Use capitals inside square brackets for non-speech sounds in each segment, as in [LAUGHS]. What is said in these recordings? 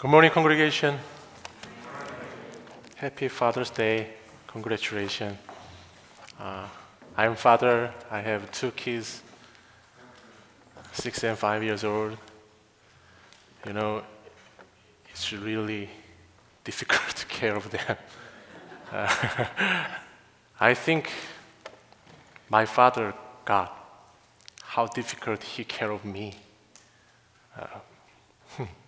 Good morning, congregation. Happy Father's Day. Congratulations. Uh, I'm father. I have two kids, six and five years old. You know, it's really [LAUGHS] difficult to care of them. Uh, [LAUGHS] I think my father got how difficult he care of me. Uh, [LAUGHS]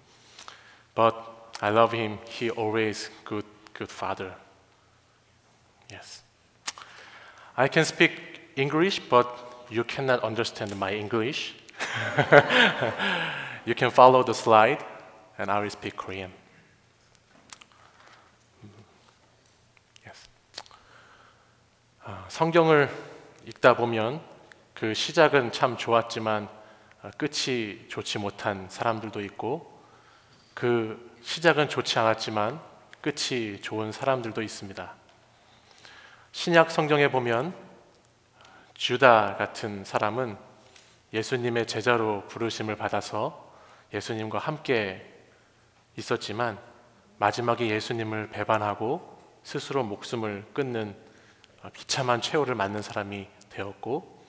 but I love him. He always good good father. Yes. I can speak English, but you cannot understand my English. [LAUGHS] you can follow the slide, and I will speak Korean. Yes. 아, 성경을 읽다 보면 그 시작은 참 좋았지만 어, 끝이 좋지 못한 사람들도 있고 그 시작은 좋지 않았지만 끝이 좋은 사람들도 있습니다. 신약 성경에 보면 주다 같은 사람은 예수님의 제자로 부르심을 받아서 예수님과 함께 있었지만 마지막에 예수님을 배반하고 스스로 목숨을 끊는 비참한 최후를 맞는 사람이 되었고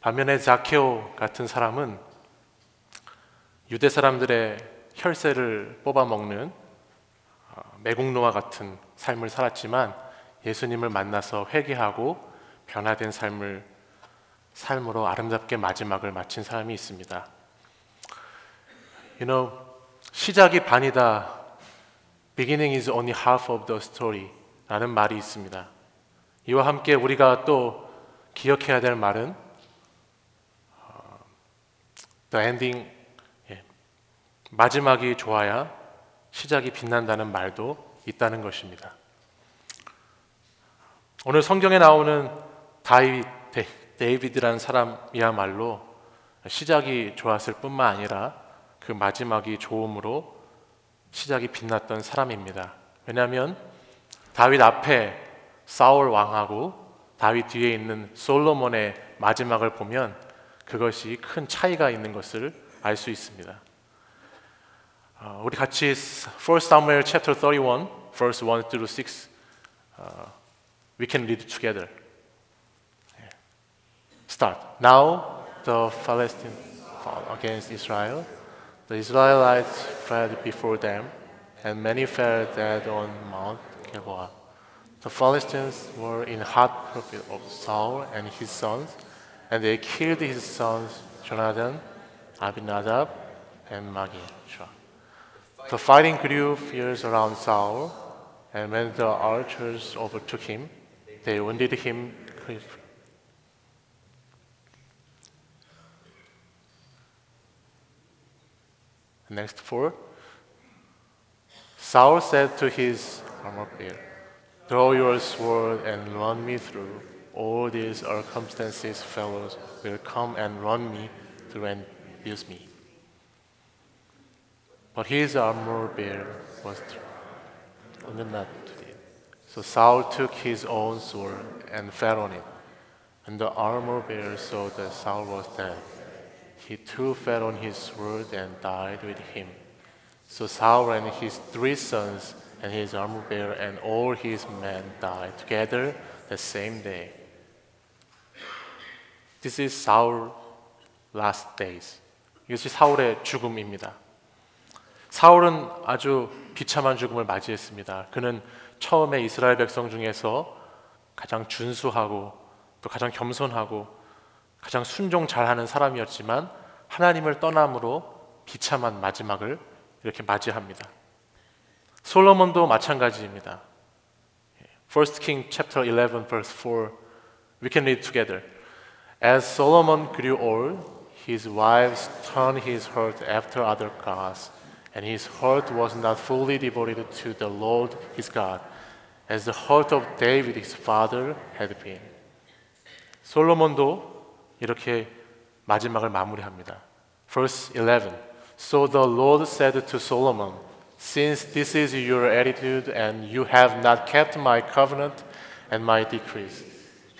반면에 자케오 같은 사람은 유대 사람들의 혈세를 뽑아먹는 매국노와 같은 삶을 살았지만 예수님을 만나서 회개하고 변화된 삶을 삶으로 아름답게 마지막을 마친 사람이 있습니다. You know, 시작이 반이다. Beginning is only half of the story. 라는 말이 있습니다. 이와 함께 우리가 또 기억해야 될 말은 The ending, 예, 마지막이 좋아야 시작이 빛난다는 말도 있다는 것입니다. 오늘 성경에 나오는 다윗, 데이비드라는 사람이야말로 시작이 좋았을 뿐만 아니라 그 마지막이 좋음으로 시작이 빛났던 사람입니다. 왜냐하면 다윗 앞에 사울 왕하고 다윗 뒤에 있는 솔로몬의 마지막을 보면 그것이 큰 차이가 있는 것을 알 수 있습니다. 어, 우리 같이 1 Samuel chapter 31 verse 1 through 6 uh, we can read together. Start. Now the Philistines fought against Israel. The Israelites fled before them, and many fell dead on Mount Gilboa. The Philistines were in hot pursuit of Saul and his sons, and they killed his sons Jonathan, Abinadab, and Magisha. The fighting grew fierce around Saul, and when the archers overtook him, they wounded him. Next four. Saul said to his armor bearer, Draw your sword and run me through. All these circumstances, fellows, will come and run me through and abuse me. But his armor bearer was wounded not to death. So Saul took his own sword and fell on it. And the armor bearer saw that Saul was dead. He too fell on his sword and died with him. So Saul and his three sons and his armor bearer and all his men died together the same day. This is Saul's last days. 이것이 사울의 죽음입니다. 사울은 아주 비참한 죽음을 맞이했습니다. 그는 처음에 이스라엘 백성 중에서 가장 준수하고 또 가장 겸손하고 가장 순종 잘하는 사람이었지만 하나님을 떠남으로 비참한 마지막을 이렇게 맞이합니다. 솔로몬도 마찬가지입니다. 1 King chapter 11 verse 4 we can read together. As Solomon grew old, his wives turned his heart after other gods, and his heart was not fully devoted to the Lord his God, as the heart of David his father had been. 솔로몬도 이렇게 마지막을 마무리합니다. Verse 11. So the Lord said to Solomon, Since this is your attitude and you have not kept my covenant and my decrees,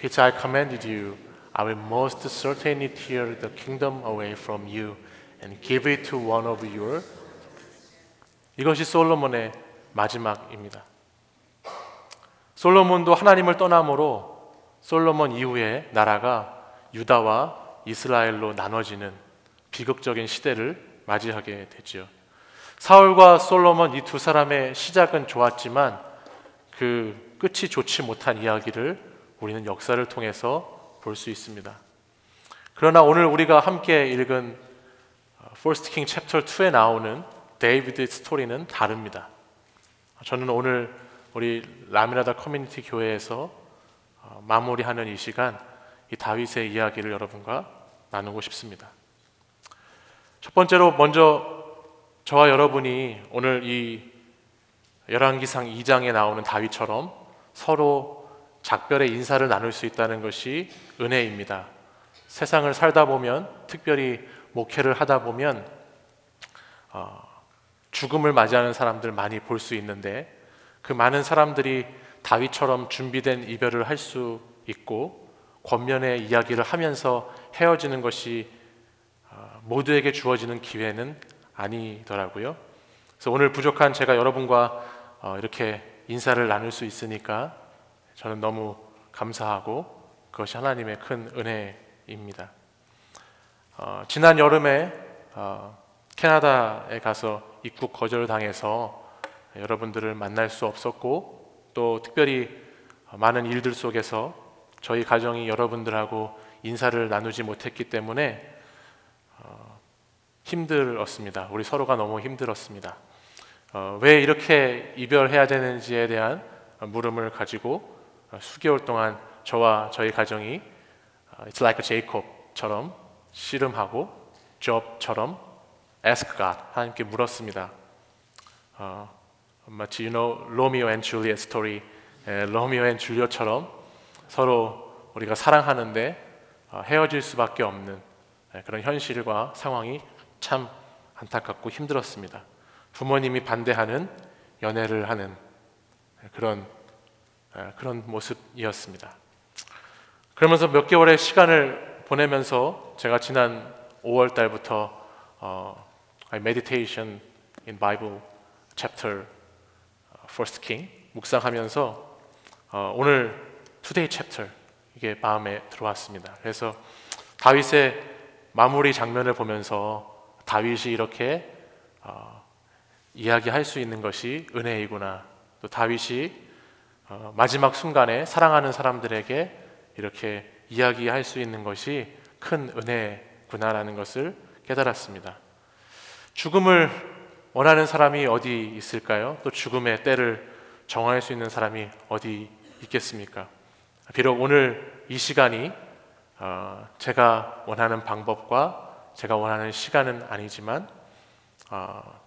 which I commanded you, I will most certainly tear the kingdom away from you and give it to one of your 이것이 솔로몬의 마지막입니다. 솔로몬도 하나님을 떠남으로 솔로몬 이후에 나라가 유다와 이스라엘로 나눠지는 비극적인 시대를 맞이하게 되지요. 사울과 솔로몬 이 두 사람의 시작은 좋았지만 그 끝이 좋지 못한 이야기를 우리는 역사를 통해서 볼 수 있습니다. 그러나 오늘 우리가 함께 읽은 First King Chapter 2에 나오는 David의 스토리는 다릅니다. 저는 오늘 우리 라미라다 커뮤니티 교회에서 어, 마무리하는 이 시간 이 다윗의 이야기를 여러분과 나누고 싶습니다. 첫 번째로 먼저 저와 여러분이 오늘 이 열왕기상 2장에 나오는 다윗처럼 서로 작별의 인사를 나눌 수 있다는 것이 은혜입니다. 세상을 살다 보면 특별히 목회를 하다 보면 어, 죽음을 맞이하는 사람들 많이 볼 수 있는데 그 많은 사람들이 다윗처럼 준비된 이별을 할 수 있고 권면의 이야기를 하면서 헤어지는 것이 어, 모두에게 주어지는 기회는 아니더라고요. 그래서 오늘 부족한 제가 여러분과 어, 이렇게 인사를 나눌 수 있으니까 저는 너무 감사하고 그것이 하나님의 큰 은혜입니다. 어, 지난 여름에 어, 캐나다에 가서 입국 거절을 당해서 여러분들을 만날 수 없었고 또 특별히 많은 일들 속에서 저희 가정이 여러분들하고 인사를 나누지 못했기 때문에 어, 힘들었습니다. 우리 서로가 너무 힘들었습니다. 어, 왜 이렇게 이별해야 되는지에 대한 물음을 가지고 어, 수개월 동안 저와 저희 가정이 어, It's like a Jacob처럼 씨름하고 Job처럼 ask God 하나님께 물었습니다. 어, 마치 you know Romeo and Juliet 스토리 에, Romeo and Juliet처럼 서로 우리가 사랑하는데 어, 헤어질 수밖에 없는 에, 그런 현실과 상황이 참 안타깝고 힘들었습니다. 부모님이 반대하는 연애를 하는 그런 에, 그런 모습이었습니다. 그러면서 몇 개월의 시간을 보내면서 제가 지난 5월 달부터 어, meditation in Bible chapter First King 묵상하면서 어, 오늘 Today chapter 이게 마음에 들어왔습니다. 그래서 다윗의 마무리 장면을 보면서 다윗이 이렇게 어, 이야기할 수 있는 것이 은혜이구나. 또 다윗이 어, 마지막 순간에 사랑하는 사람들에게 이렇게 이야기할 수 있는 것이 큰 은혜구나라는 것을 깨달았습니다. 죽음을 원하는 사람이 어디 있을까요? 또 죽음의 때를 정할 수 있는 사람이 어디 있겠습니까? 비록 오늘 이 시간이 어, 제가 원하는 방법과 제가 원하는 시간은 아니지만 어,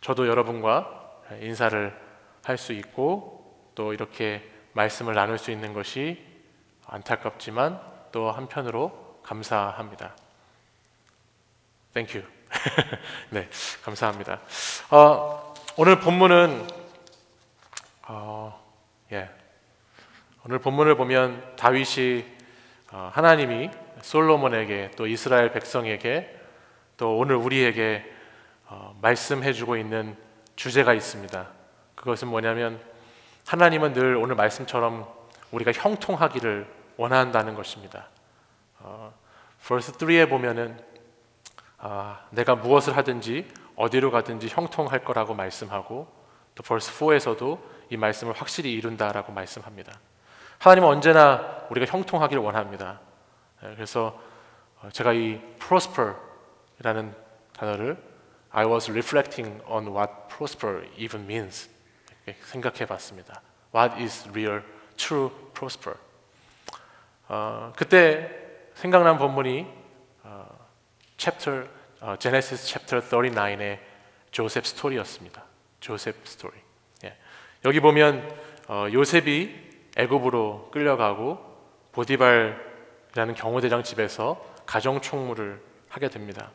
저도 여러분과 인사를 할 수 있고 또 이렇게 말씀을 나눌 수 있는 것이 안타깝지만 또 한편으로 감사합니다. Thank you. [LAUGHS] 네, 감사합니다. 어, 오늘 본문은 어, 예, 오늘 본문을 보면 다윗이 어, 하나님이 솔로몬에게 또 이스라엘 백성에게 또 오늘 우리에게 어, 말씀해주고 있는 주제가 있습니다. 그것은 뭐냐면 하나님은 늘 오늘 말씀처럼 우리가 형통하기를 원한다는 것입니다. 어, verse 3에 보면은 아, 내가 무엇을 하든지 어디로 가든지 형통할 거라고 말씀하고 또 verse 4에서도 이 말씀을 확실히 이룬다라고 말씀합니다. 하나님은 언제나 우리가 형통하기를 원합니다. 예, 그래서 어, 제가 이 prosper이라는 단어를 I was reflecting on what prosper even means 생각해 봤습니다. What is real, true prosper? 어, 그때 생각난 본문이 어, chapter 어, Genesis chapter 39의 조셉 스토리였습니다. 조셉 스토리. 예. 여기 보면 어, 요셉이 애굽으로 끌려가고 보디발이라는 경호대장 집에서 가정 총무를 하게 됩니다.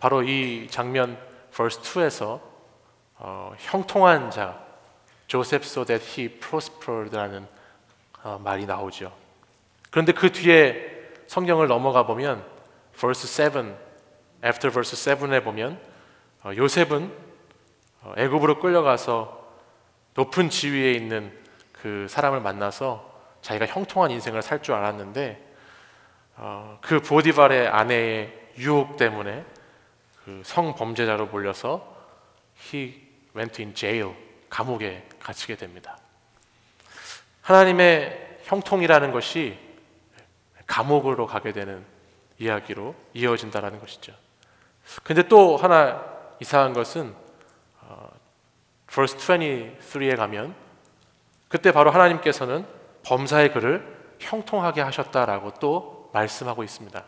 바로 이 장면 verse 2에서 어, 형통한 자 Joseph so that he prospered라는 어, 말이 나오죠. 그런데 그 뒤에 성경을 넘어가 보면 verse 7 after verse 7에 보면 어, 요셉은 어, 애굽으로 끌려가서 높은 지위에 있는 그 사람을 만나서 자기가 형통한 인생을 살 줄 알았는데 어, 그 보디발의 아내의 유혹 때문에 그 성범죄자로 몰려서 he went in jail 감옥에 갇히게 됩니다. 하나님의 형통이라는 것이 감옥으로 가게 되는 이야기로 이어진다라는 것이죠. 근데 또 하나 이상한 것은 어, verse 23에 가면 그때 바로 하나님께서는 범사의 그를 형통하게 하셨다라고 또 말씀하고 있습니다.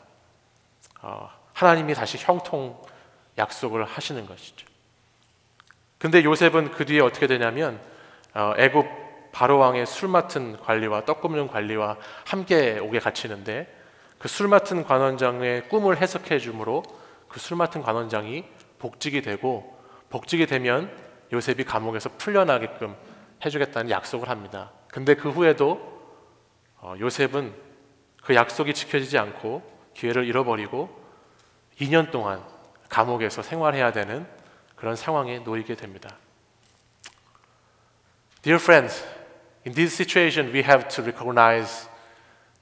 어, 하나님이 다시 형통 약속을 하시는 것이죠. 근데 요셉은 그 뒤에 어떻게 되냐면 어, 애굽 바로 왕의 술 맡은 관리와 떡 굽는 관리와 함께 옥에 갇히는데 그 술 맡은 관원장의 꿈을 해석해 주므로 그 술 맡은 관원장이 복직이 되고 복직이 되면 요셉이 감옥에서 풀려나게끔 해주겠다는 약속을 합니다. 근데 그 후에도 어, 요셉은 그 약속이 지켜지지 않고 기회를 잃어버리고 2년 동안 감옥에서 생활해야 되는 그런 상황에 놓이게 됩니다. Dear friends, in this situation we have to recognize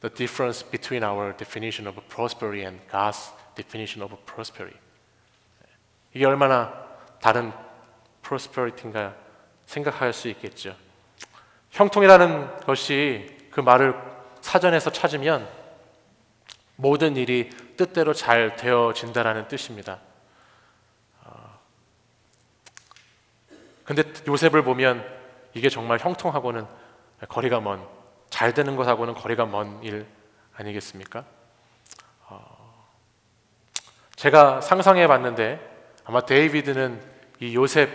the difference between our definition of prosperity and God's definition of prosperity. 이게 얼마나 다른 prosperity인가 생각할 수 있겠죠. 형통이라는 것이 그 말을 사전에서 찾으면 모든 일이 뜻대로 잘 되어진다라는 뜻입니다. 어, 근데 요셉을 보면 이게 정말 형통하고는 거리가 먼, 잘 되는 것하고는 거리가 먼 일 아니겠습니까? 어, 제가 상상해 봤는데 아마 데이비드는 이 요셉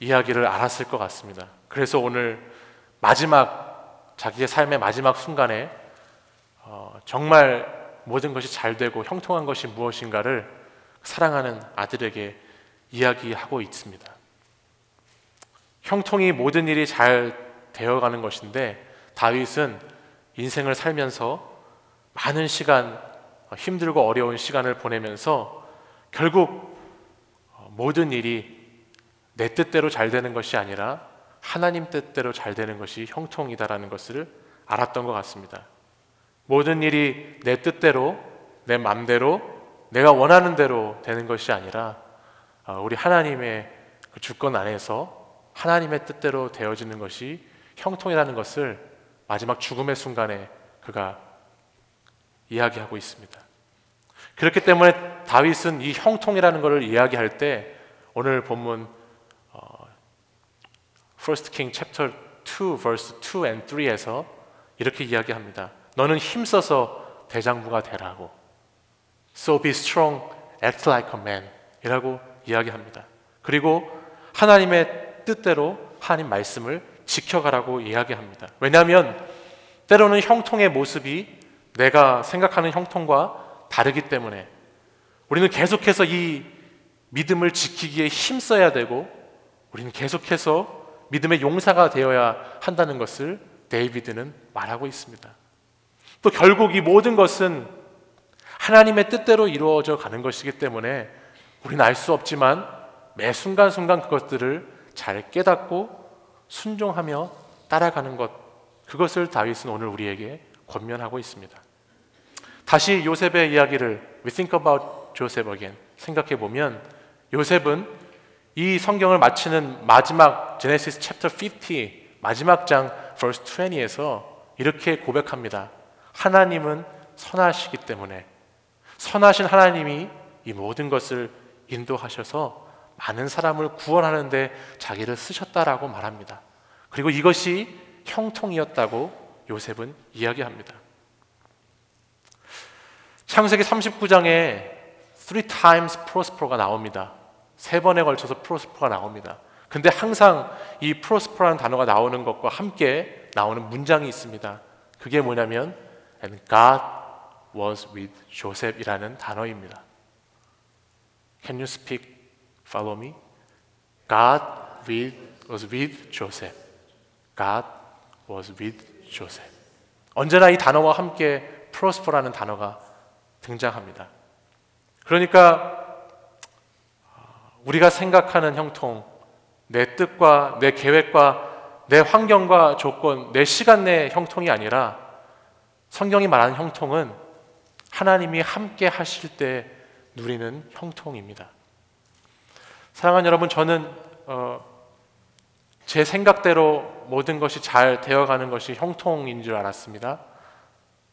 이야기를 알았을 것 같습니다. 그래서 오늘 마지막 자기의 삶의 마지막 순간에 어, 정말 모든 것이 잘 되고 형통한 것이 무엇인가를 사랑하는 아들에게 이야기하고 있습니다. 형통이 모든 일이 잘 되어가는 것인데 다윗은 인생을 살면서 많은 시간 힘들고 어려운 시간을 보내면서 결국 모든 일이 내 뜻대로 잘 되는 것이 아니라 하나님 뜻대로 잘 되는 것이 형통이다라는 것을 알았던 것 같습니다. 모든 일이 내 뜻대로 내 맘대로 내가 원하는 대로 되는 것이 아니라 어, 우리 하나님의 그 주권 안에서 하나님의 뜻대로 되어지는 것이 형통이라는 것을 마지막 죽음의 순간에 그가 이야기하고 있습니다. 그렇기 때문에 다윗은 이 형통이라는 것을 이야기할 때 오늘 본문 어, 1 King chapter 2 verse 2 and 3에서 이렇게 이야기합니다. 너는 힘써서 대장부가 되라고. So be strong, act like a man. 이라고 이야기합니다. 그리고 하나님의 뜻대로 하나님 말씀을 지켜가라고 이야기합니다. 왜냐하면 때로는 형통의 모습이 내가 생각하는 형통과 다르기 때문에 우리는 계속해서 이 믿음을 지키기에 힘써야 되고 우리는 계속해서 믿음의 용사가 되어야 한다는 것을 데이비드는 말하고 있습니다. 또 결국 이 모든 것은 하나님의 뜻대로 이루어져 가는 것이기 때문에 우리는 알 수 없지만 매 순간순간 그것들을 잘 깨닫고 순종하며 따라가는 것 그것을 다윗은 오늘 우리에게 권면하고 있습니다. 다시 요셉의 이야기를 We think about Joseph again 생각해 보면 요셉은 이 성경을 마치는 마지막 제네시스 챕터 50 마지막 장 verse 20에서 이렇게 고백합니다. 하나님은 선하시기 때문에 선하신 하나님이 이 모든 것을 인도하셔서 많은 사람을 구원하는 데 자기를 쓰셨다라고 말합니다. 그리고 이것이 형통이었다고 요셉은 이야기합니다. 창세기 39장에 three times prosper가 나옵니다. 세 번에 걸쳐서 prosper가 나옵니다. 근데 항상 이 prosper라는 단어가 나오는 것과 함께 나오는 문장이 있습니다. 그게 뭐냐면 and God was with Joseph이라는 단어입니다. Can you speak? Follow me. God with, was with Joseph. God was with Joseph. 언제나 이 단어와 함께 prosper라는 단어가 등장합니다. 그러니까 우리가 생각하는 형통, 내 뜻과 내 계획과 내 환경과 조건, 내 시간 내 형통이 아니라 성경이 말하는 형통은 하나님이 함께 하실 때 누리는 형통입니다. 사랑하는 여러분, 저는 어, 제 생각대로 모든 것이 잘 되어가는 것이 형통인 줄 알았습니다.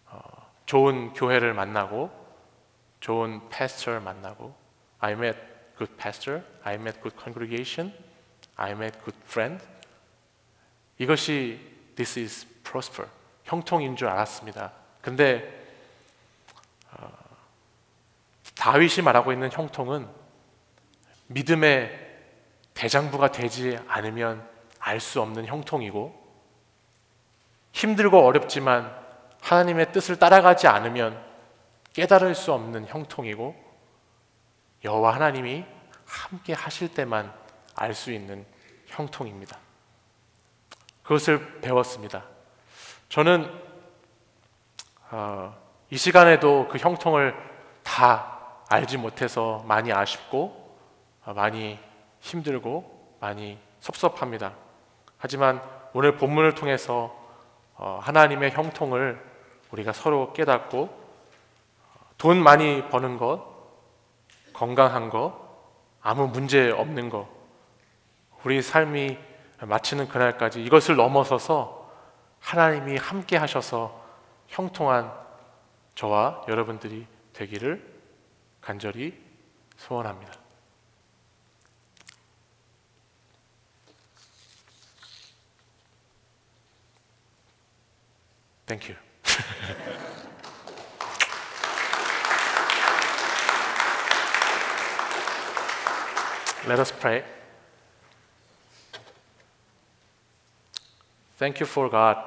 어, 좋은 교회를 만나고, 좋은 패스터를 만나고, I met good pastor, I met good congregation, I met good friend. 이것이 this is prosper, 형통인 줄 알았습니다. 근데 어, 다윗이 말하고 있는 형통은 믿음의 대장부가 되지 않으면 알 수 없는 형통이고 힘들고 어렵지만 하나님의 뜻을 따라가지 않으면 깨달을 수 없는 형통이고 여호와 하나님이 함께 하실 때만 알 수 있는 형통입니다. 그것을 배웠습니다. 저는 어, 이 시간에도 그 형통을 다 알지 못해서 많이 아쉽고 어, 많이 힘들고 많이 섭섭합니다. 하지만 오늘 본문을 통해서 어, 하나님의 형통을 우리가 서로 깨닫고 돈 많이 버는 것, 건강한 것, 아무 문제 없는 것, 우리 삶이 마치는 그날까지 이것을 넘어서서 하나님이 함께 하셔서 형통한 저와 여러분들이 되기를 간절히 소원합니다. You. [LAUGHS] Let us pray. Thank you for God.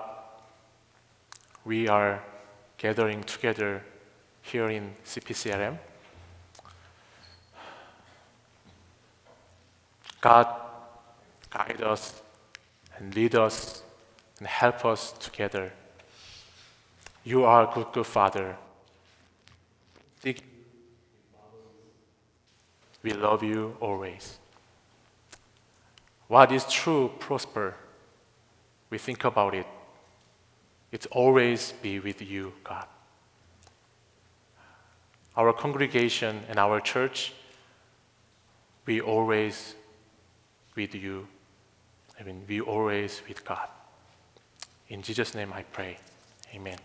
We are gathering together here in CPCRM. God, guide us and lead us and help us together. You are a good, good Father. We love you always. What is true prosper? We think about it. It's always be with you, God. Our congregation and our church, we always with you. I mean, we always with God. In Jesus' name I pray. Amen.